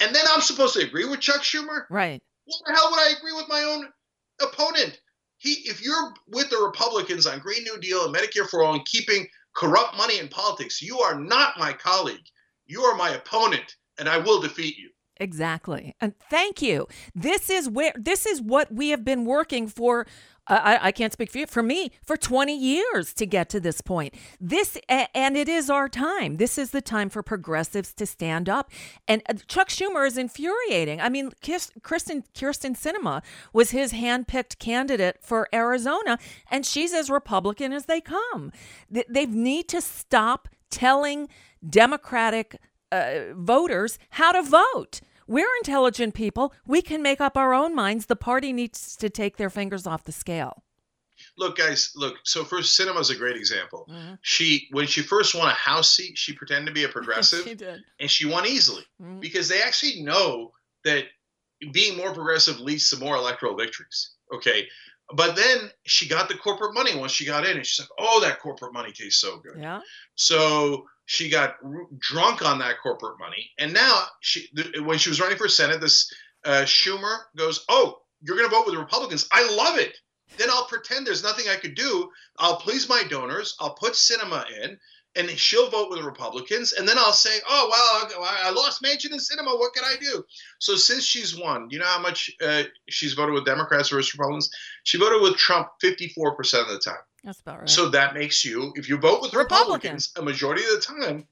And then I'm supposed to agree with Chuck Schumer? Right. What the hell would I agree with my own opponent? He, if you're with the Republicans on Green New Deal and Medicare for all and keeping corrupt money in politics, you are not my colleague. You are my opponent, and I will defeat you. Exactly. And thank you. This is where this is what we have been working for I, I can't speak for you, for me, for 20 years to get to this point. This, and it is our time. This is the time for progressives to stand up. And uh, Chuck Schumer is infuriating. I mean, Kirsten, Kyrsten Sinema was his handpicked candidate for Arizona, and she's as Republican as they come. They, they need to stop telling Democratic uh, voters how to vote. We're intelligent people. We can make up our own minds. The party needs to take their fingers off the scale. Look, guys, look. So first, Sinema is a great example. Mm-hmm. She, when she first won a House seat, she pretended to be a progressive, she did. and she won easily mm-hmm. because they actually know that being more progressive leads to more electoral victories. Okay, but then she got the corporate money once she got in, and she's like, "Oh, that corporate money tastes so good." Yeah. So she got r- drunk on that corporate money, and now she, th- when she was running for Senate, this uh, Schumer goes, "Oh, you're going to vote with the Republicans? I love it." Then I'll pretend there's nothing I could do. I'll please my donors. I'll put Sinema in, and she'll vote with the Republicans. And then I'll say, oh, well, I lost Manchin and Sinema. What can I do? So since she's won, you know how much uh, she's voted with Democrats versus Republicans? She voted with Trump 54% of the time. That's about right. So that makes you, if you vote with Republicans a majority of the time,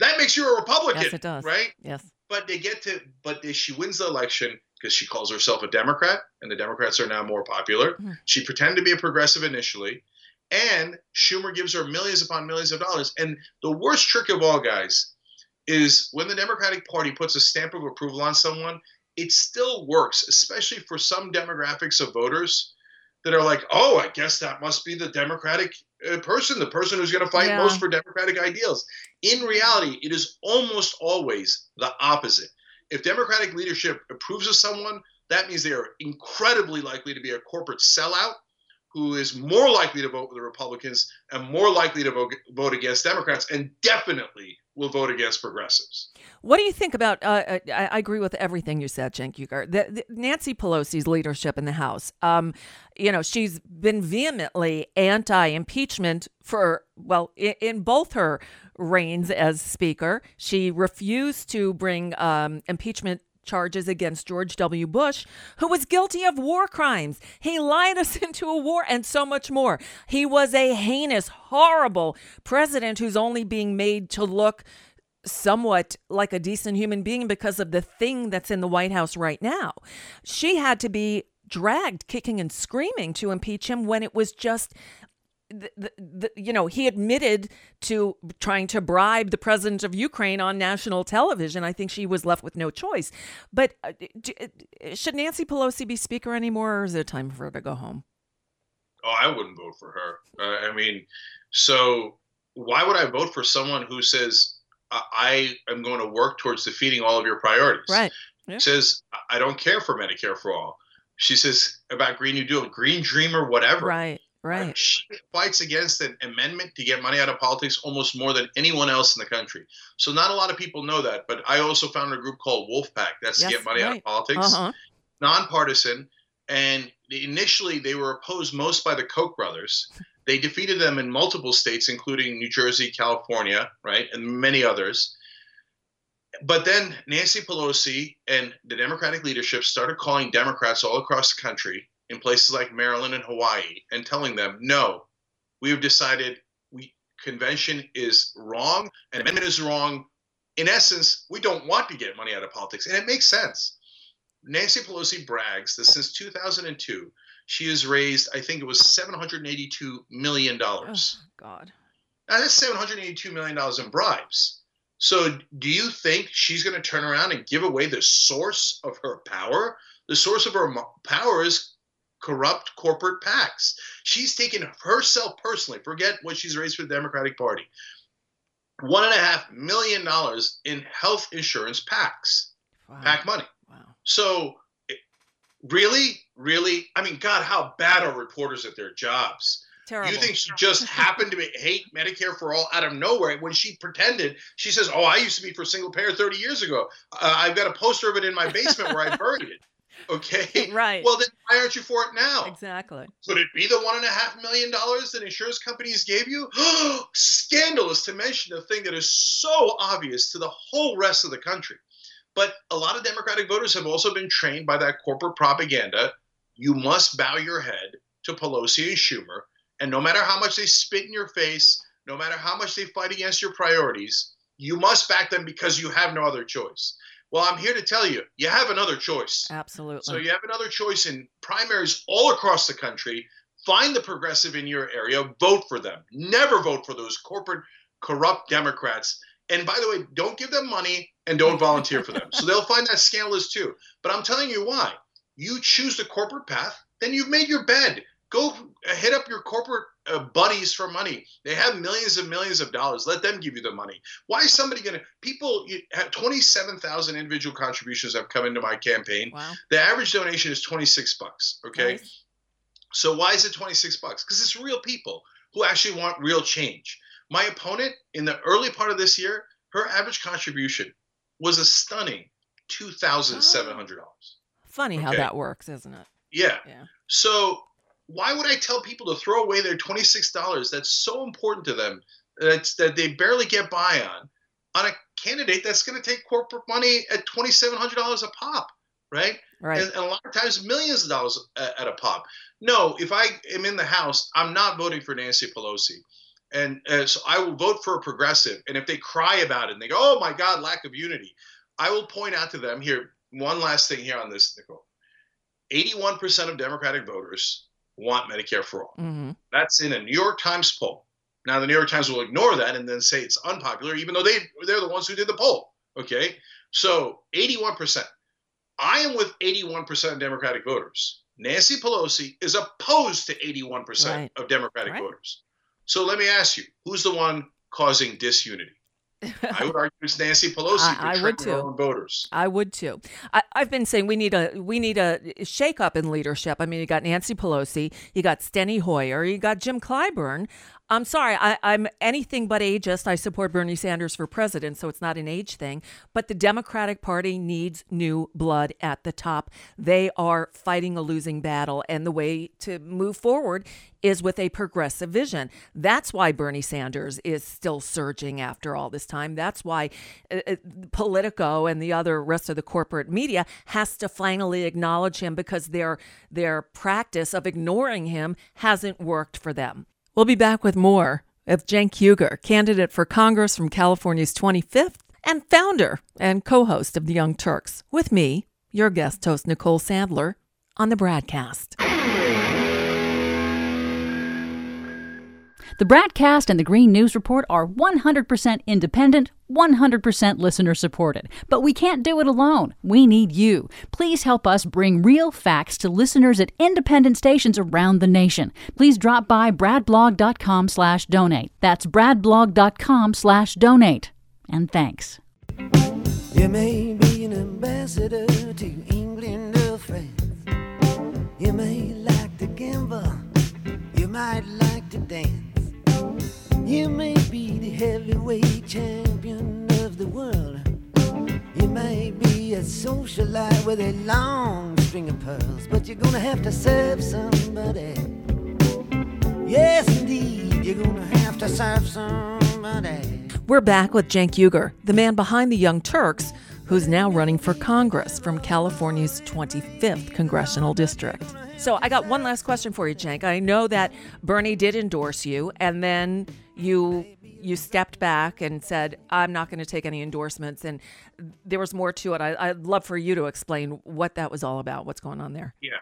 that makes you a Republican. Yes, it does. Right? Yes. But they get to, but she wins the election because she calls herself a Democrat, and the Democrats are now more popular. Mm-hmm. She pretended to be a progressive initially and Schumer gives her millions upon millions of dollars. And the worst trick of all, guys, is when the Democratic Party puts a stamp of approval on someone, it still works, especially for some demographics of voters that are like, oh, I guess that must be the Democratic uh, person, the person who's going to fight yeah. most for Democratic ideals. In reality, it is almost always the opposite. If Democratic leadership approves of someone, that means they are incredibly likely to be a corporate sellout who is more likely to vote with the Republicans and more likely to vote, vote against Democrats and definitely will vote against progressives. What do you think about? Uh, uh I, agree with everything you said, Cenk Uygur. The, the, Nancy Pelosi's leadership in the House. Um, you know, she's been vehemently anti-impeachment for well, in, in both her reigns as Speaker. She refused to bring um, impeachment charges against George W. Bush, who was guilty of war crimes. He lied us into a war and so much more. He was a heinous, horrible president who's only being made to look somewhat like a decent human being because of the thing that's in the White House right now. She had to be dragged kicking and screaming to impeach him when it was just the, the, the, you know, he admitted to trying to bribe the president of Ukraine on national television. I think she was left with no choice. But uh, do, should Nancy Pelosi be speaker anymore, or is it time for her to go home? Oh, I wouldn't vote for her. Uh, I mean, so why would I vote for someone who says I am going to work towards defeating all of your priorities? Right. Yeah. Says I don't care for Medicare for all. She says about Green New Deal, Green Dreamer, whatever. Right. Right. She fights against an amendment to get money out of politics almost more than anyone else in the country. So not a lot of people know that, but I also founded a group called Wolf PAC. That's yes, to get money right. out of politics, uh-huh. nonpartisan. And initially, they were opposed most by the Koch brothers. They defeated them in multiple states, including New Jersey, California, right, and many others. But then Nancy Pelosi and the Democratic leadership started calling Democrats all across the country in places like Maryland and Hawaii and telling them, no, we have decided we convention is wrong and amendment is wrong. In essence, we don't want to get money out of politics. And it makes sense. Nancy Pelosi brags that since 2002, she has raised, I think it was $782 million. Oh, God. Now, that's $782 million in bribes. So, do you think she's going to turn around and give away the source of her power? The source of her power is corrupt corporate PACs. She's taken herself personally, forget what she's raised for the Democratic Party, one and a half million dollars in health insurance PACs, wow. PAC money. Wow. So, really, really, I mean, God, how bad are reporters at their jobs? Terrible. You think she just happened to be, hate Medicare for all out of nowhere when she pretended? She says, "Oh, I used to be for single payer 30 years ago. Uh, I've got a poster of it in my basement where I buried it." Okay. Right. Well, then why aren't you for it now? Exactly. Could it be the one and a half million dollars that insurance companies gave you? Scandalous to mention a thing that is so obvious to the whole rest of the country. But a lot of Democratic voters have also been trained by that corporate propaganda. You must bow your head to Pelosi and Schumer. And no matter how much they spit in your face, no matter how much they fight against your priorities, you must back them because you have no other choice. Well, I'm here to tell you, you have another choice. Absolutely. So you have another choice in primaries all across the country. Find the progressive in your area, vote for them. Never vote for those corporate, corrupt Democrats. And by the way, don't give them money and don't volunteer for them. So they'll find that scandalous too. But I'm telling you why. You choose the corporate path, then you've made your bed. Go hit up your corporate uh, buddies for money. They have millions and millions of dollars. Let them give you the money. Why is somebody going to? People you have 27,000 individual contributions have come into my campaign. wow. The average donation is 26 bucks. Okay. Nice. So why is it 26 bucks? Because it's real people who actually want real change. My opponent in the early part of this year, her average contribution was a stunning $2,700. Funny how that works, isn't it? Yeah. Yeah. So why would I tell people to throw away their $26 that's so important to them that's that they barely get by on on a candidate that's going to take corporate money at $2,700 a pop, right? Right. and, and a lot of times millions of dollars at, at a pop. No, if I am in the House, I'm not voting for Nancy Pelosi, and uh, so I will vote for a progressive. And if they cry about it and they go, "Oh my God, lack of unity," I will point out to them here. One last thing here on this, Nicole. 81% of Democratic voters want Medicare for all. hmm That's in a New York Times poll. Now the New York Times will ignore that and then say it's unpopular, even though they they're the ones who did the poll. Okay, so 81%. I am with 81% of Democratic voters. Nancy Pelosi is opposed to 81% Right. of Democratic Right. voters. So let me ask you, who's the one causing disunity? I would argue it's Nancy Pelosi I- I would too. own voters. I would too. I, I've been saying we need a we need a shake up in leadership. I mean, you got Nancy Pelosi, you got Steny Hoyer, you got Jim Clyburn. I'm sorry, I, I'm anything but ageist. I support Bernie Sanders for president, so it's not an age thing. But the Democratic Party needs new blood at the top. They are fighting a losing battle, and the way to move forward is with a progressive vision. That's why Bernie Sanders is still surging after all this time. That's why uh, uh, Politico and the other rest of the corporate media has to finally acknowledge him because their their practice of ignoring him hasn't worked for them. We'll be back with more of Cenk Uygur, candidate for Congress from California's 25th and founder and co-host of The Young Turks, with me, your guest host Nicole Sandler, on the BradCast. The BradCast and the Green News Report are 100% independent, 100% listener supported. But we can't do it alone. We need you. Please help us bring real facts to listeners at independent stations around the nation. Please drop by bradblog.com slash donate. That's bradblog.com slash donate. And thanks. You may be an ambassador to England or France. You may like to gamble. You might like to dance. You may be the heavyweight champion of the world. You may be a socialite with a long string of pearls, but you're gonna have to serve somebody. Yes, indeed, you're gonna have to serve somebody. We're back with Cenk Uygur, the man behind the Young Turks, who's now running for Congress from California's 25th congressional district. So I got one last question for you, Cenk. I know that Bernie did endorse you, and then you you stepped back and said, "I'm not going to take any endorsements." And there was more to it. I, I'd love for you to explain what that was all about. What's going on there? Yeah.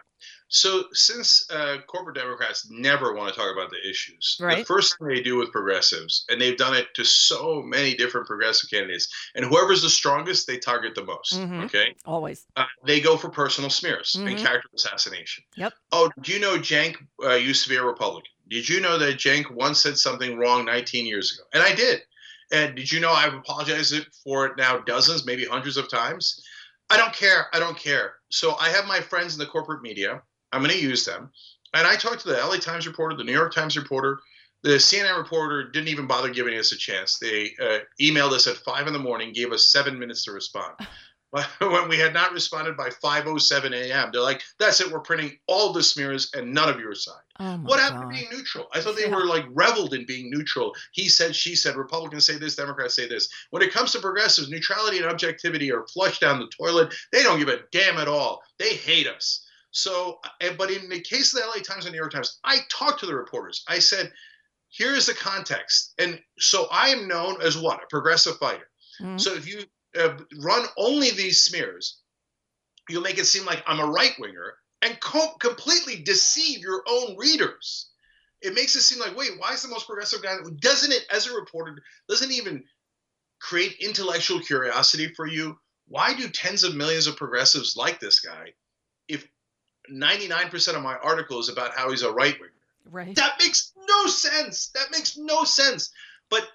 So since uh, corporate Democrats never want to talk about the issues, the Right. first thing they do with progressives, and they've done it to so many different progressive candidates, and whoever's the strongest, they target the most. Mhm. Okay. Always. Uh, they go for personal smears and Mhm. character assassination. Yep. Oh, do you know Cenk uh, used to be a Republican? Did you know that Cenk once said something wrong 19 years ago? And I did. And did you know I've apologized for it now dozens, maybe hundreds of times? I don't care. I don't care. So I have my friends in the corporate media. I'm going to use them. And I talked to the LA Times reporter, the New York Times reporter, the CNN reporter didn't even bother giving us a chance. They uh, emailed us at five in the morning, gave us seven minutes to respond. when we had not responded by 5:07 a.m. They're like, "That's it. We're printing all the smears and none of your side." Oh what happened God. to being neutral? I thought they yeah. were like reveled in being neutral. He said, she said. Republicans say this, Democrats say this. When it comes to progressives, neutrality and objectivity are flushed down the toilet. They don't give a damn at all. They hate us. So, but in the case of the LA Times and New York Times, I talked to the reporters. I said, "Here is the context." And so I am known as what a progressive fighter. Mm-hmm. So if you uh, run only these smears, you'll make it seem like I'm a right winger and co- completely deceive your own readers. It makes it seem like, wait, why is the most progressive guy? Doesn't it, as a reporter, doesn't even create intellectual curiosity for you? Why do tens of millions of progressives like this guy if 99% of my article is about how he's a right winger? Right. That makes no sense. That makes no sense. But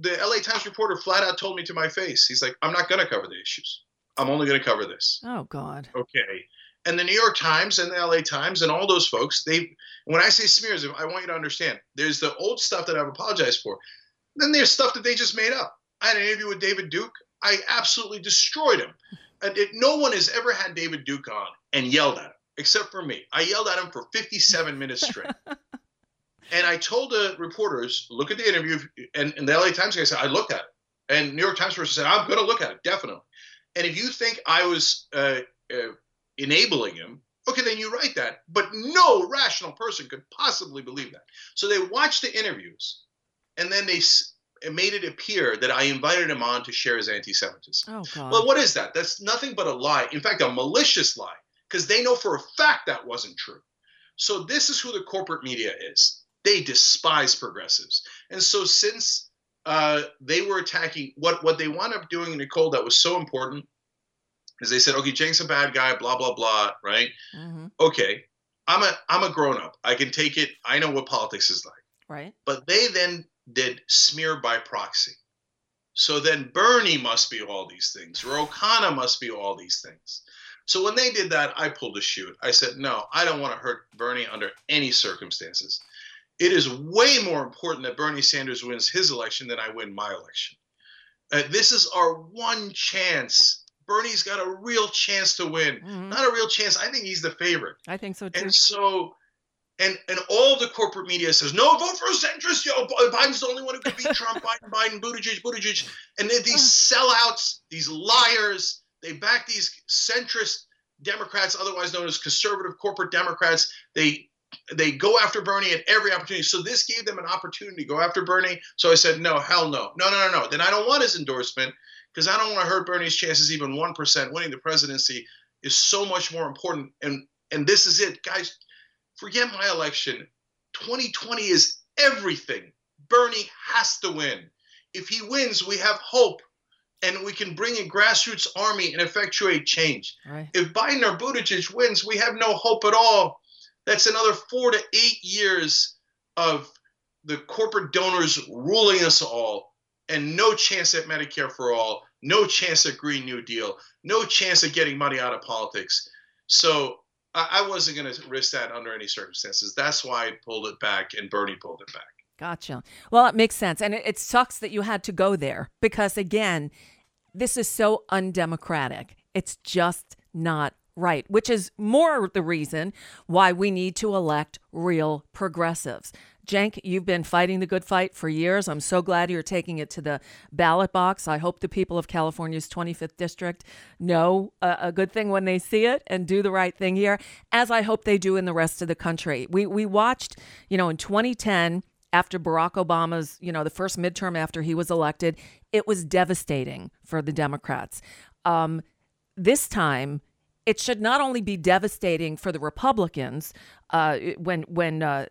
the LA Times reporter flat out told me to my face, he's like, I'm not going to cover the issues. I'm only going to cover this. Oh, God. Okay and the New York Times and the LA Times and all those folks, they when I say smears, I want you to understand there's the old stuff that I've apologized for. Then there's stuff that they just made up. I had an interview with David Duke. I absolutely destroyed him. And it, no one has ever had David Duke on and yelled at him, except for me. I yelled at him for 57 minutes straight. and I told the reporters, look at the interview. And, and the LA Times guy said, I looked at it. And New York Times person said, I'm going to look at it, definitely. And if you think I was uh, uh, enabling him, okay, then you write that. But no rational person could possibly believe that. So they watched the interviews, and then they made it appear that I invited him on to share his anti-Semitism. Oh God! Well, what is that? That's nothing but a lie. In fact, a malicious lie, because they know for a fact that wasn't true. So this is who the corporate media is. They despise progressives, and so since uh, they were attacking what what they wound up doing, in Nicole, that was so important is they said, okay, Cenk's a bad guy, blah blah blah, right? Mm-hmm. Okay, I'm a I'm a grown up. I can take it. I know what politics is like. Right. But they then did smear by proxy. So then Bernie must be all these things, or O'Connor must be all these things. So when they did that, I pulled a shoot. I said, no, I don't want to hurt Bernie under any circumstances. It is way more important that Bernie Sanders wins his election than I win my election. Uh, this is our one chance Bernie's got a real chance to win. Mm-hmm. Not a real chance. I think he's the favorite. I think so too. And so, and and all the corporate media says no, vote for a centrist. Yo, Biden's the only one who can beat Trump. Biden, Biden, Buttigieg, Buttigieg, and these sellouts, these liars, they back these centrist Democrats, otherwise known as conservative corporate Democrats. They they go after Bernie at every opportunity. So this gave them an opportunity to go after Bernie. So I said, no, hell no, no, no, no, no. Then I don't want his endorsement because I don't want to hurt Bernie's chances even 1%. Winning the presidency is so much more important. And and this is it, guys. Forget my election. 2020 is everything. Bernie has to win. If he wins, we have hope and we can bring a grassroots army and effectuate change. Right. If Biden or Buttigieg wins, we have no hope at all. That's another four to eight years of the corporate donors ruling us all and no chance at Medicare for all, no chance at Green New Deal, no chance at getting money out of politics. So I, wasn't going to risk that under any circumstances. That's why I pulled it back, and Bernie pulled it back. Gotcha. Well, it makes sense. And it, it sucks that you had to go there because, again, this is so undemocratic. It's just not right, which is more the reason why we need to elect real progressives. Cenk, you've been fighting the good fight for years. I'm so glad you're taking it to the ballot box. I hope the people of California's 25th district know a, a, good thing when they see it and do the right thing here, as I hope they do in the rest of the country. We we watched, you know, in 2010 after Barack Obama's, you know, the first midterm after he was elected, it was devastating for the Democrats. Um, this time it should not only be devastating for the Republicans uh, when when uh,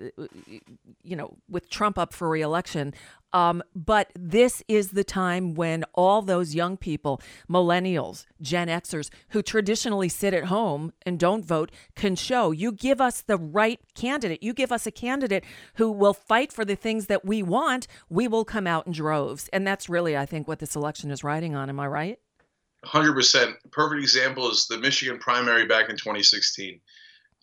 you know with Trump up for reelection, um, but this is the time when all those young people, millennials, Gen Xers, who traditionally sit at home and don't vote, can show you give us the right candidate. You give us a candidate who will fight for the things that we want. We will come out in droves, and that's really, I think, what this election is riding on. Am I right? 100%. Perfect example is the Michigan primary back in 2016.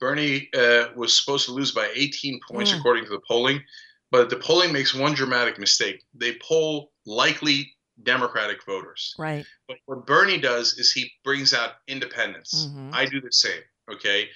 Bernie uh, was supposed to lose by 18 points mm. according to the polling, but the polling makes one dramatic mistake. They poll likely Democratic voters. Right. But what Bernie does is he brings out independents. Mhm. I do the same. Okay.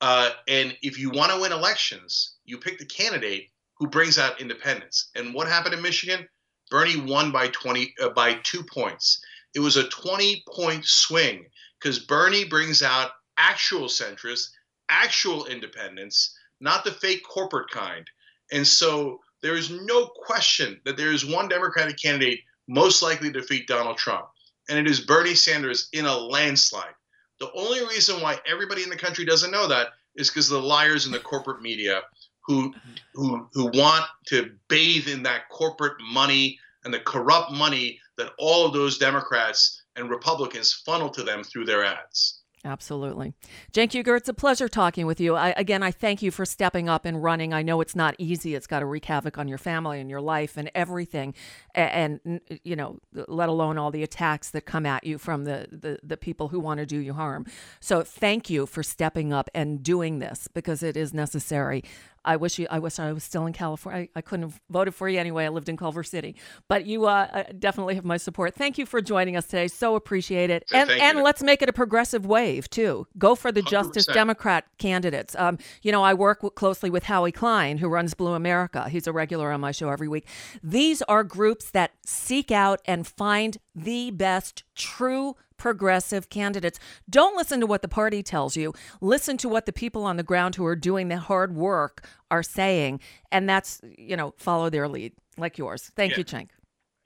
Uh, and if you want to win elections, you pick the candidate who brings out independents. And what happened in Michigan? Bernie won by 20 uh, by two points. It was a 20 point swing because Bernie brings out actual centrists, actual independents, not the fake corporate kind. And so there is no question that there is one Democratic candidate most likely to defeat Donald Trump, and it is Bernie Sanders in a landslide. The only reason why everybody in the country doesn't know that is because the liars in the corporate media who who who want to bathe in that corporate money and the corrupt money that all of those Democrats and Republicans funnel to them through their ads. Absolutely. Cenk Uygur, it's a pleasure talking with you. I, again, I thank you for stepping up and running. I know it's not easy. It's got to wreak havoc on your family and your life and everything. And, and you know, let alone all the attacks that come at you from the, the, the people who want to do you harm. So thank you for stepping up and doing this because it is necessary. I wish you. I wish I was still in California. I, I couldn't have voted for you anyway. I lived in Culver City, but you uh, uh, definitely have my support. Thank you for joining us today. So appreciate it. So and and you. let's make it a progressive wave too. Go for the Justice 100%. Democrat candidates. Um, you know, I work w- closely with Howie Klein, who runs Blue America. He's a regular on my show every week. These are groups that seek out and find the best true progressive candidates. Don't listen to what the party tells you. Listen to what the people on the ground who are doing the hard work are saying. And that's, you know, follow their lead, like yours. Thank Yeah. you, Cenk.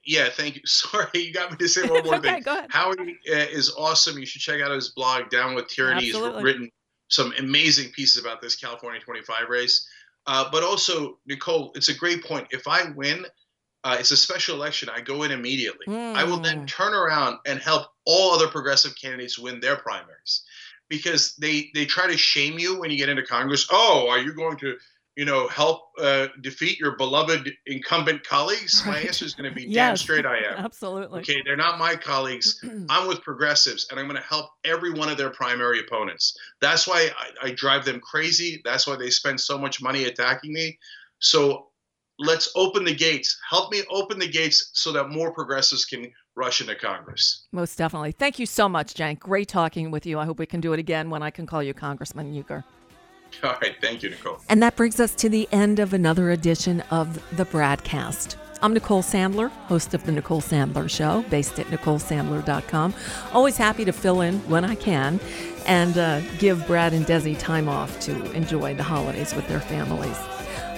Yeah, thank you. Sorry, you got me to say one more Okay, thing. go ahead. Howie uh, is awesome. You should check out his blog, Down with Tyranny. Absolutely. He's written some amazing pieces about this California 25 race. Uh, but also, Nicole, it's a great point. If I win, uh, it's a special election. I go in immediately. I will then Mm. turn around and help all other progressive candidates win their primaries because they they try to shame you when you get into Congress. Oh, are you going to you know help uh, defeat your beloved incumbent colleagues? My Right. answer is going to be damn straight I am. Absolutely. Okay, they're not my colleagues. I'm with progressives, and I'm going to help every one of their primary opponents. That's why I, I drive them crazy. That's why they spend so much money attacking me. So let's open the gates. Help me open the gates so that more progressives can rush into Congress. Most definitely. Thank you so much, Cenk. Great talking with you. I hope we can do it again when I can call you Congressman Uygur. All right, thank you, Nicole. And that brings us to the end of another edition of the BradCast. I'm Nicole Sandler, host of The Nicole Sandler Show, based at NicoleSandler.com. Always happy to fill in when I can and uh, give Brad and Desi time off to enjoy the holidays with their families.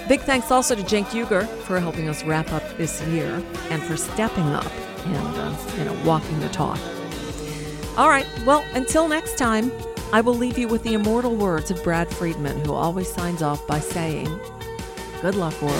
Big thanks also to Cenk Uygur for helping us wrap up this year and for stepping up and uh, you know walking the talk. All right, well, until next time, I will leave you with the immortal words of Brad Friedman, who always signs off by saying, Good luck, world.